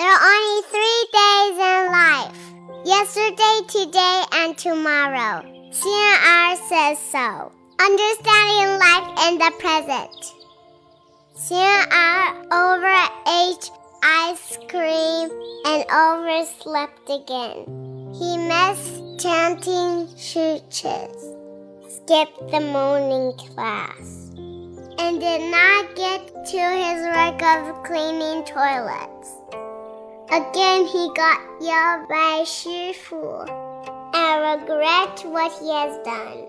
There are only three days in life yesterday, today, and tomorrow. CNR says so. Understanding life in the present. CNR overate ice cream and overslept again. He missed chanting churches, skipped the morning class, and did not get to his work of cleaning toilets. Again, he got yelled by Shifu and regret what he has done.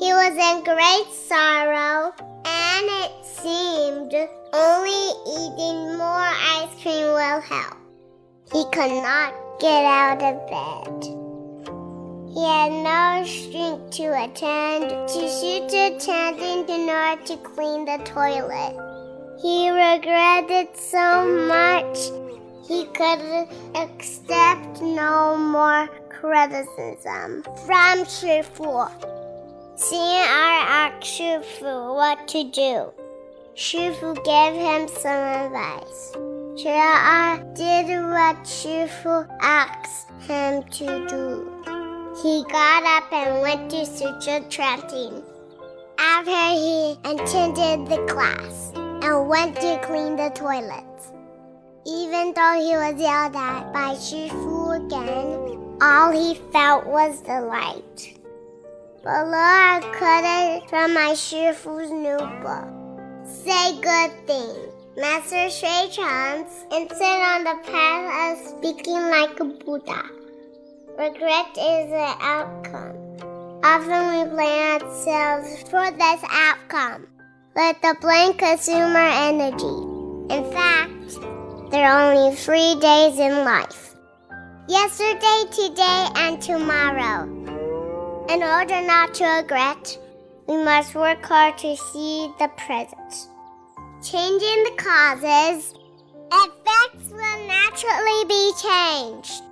He was in great sorrow, and it seemed only eating more ice cream will help. He could not get out of bed. He had no strength to attend to Sutra chanting in order to clean the toilet. He regretted so much he could accept no more criticism from Shifu. CNR asked Shifu what to do. Shifu gave him some advice. CNR did what Shifu asked him to do. He got up and went to Sutra chanting. After he attended the class and went to clean the toilets. Even though he was yelled at by Shifu again, all he felt was delight. Below I quoted from my Shifu's new book. Say good things. Master Shui and sit on the path of speaking like a Buddha. Regret is the outcome. Often we blame ourselves for this outcome. Let the blame consume our energy. In fact, there are only three days in life yesterday, today, and tomorrow. In order not to regret, we must work hard to see the present. Changing the causes, effects will naturally be changed.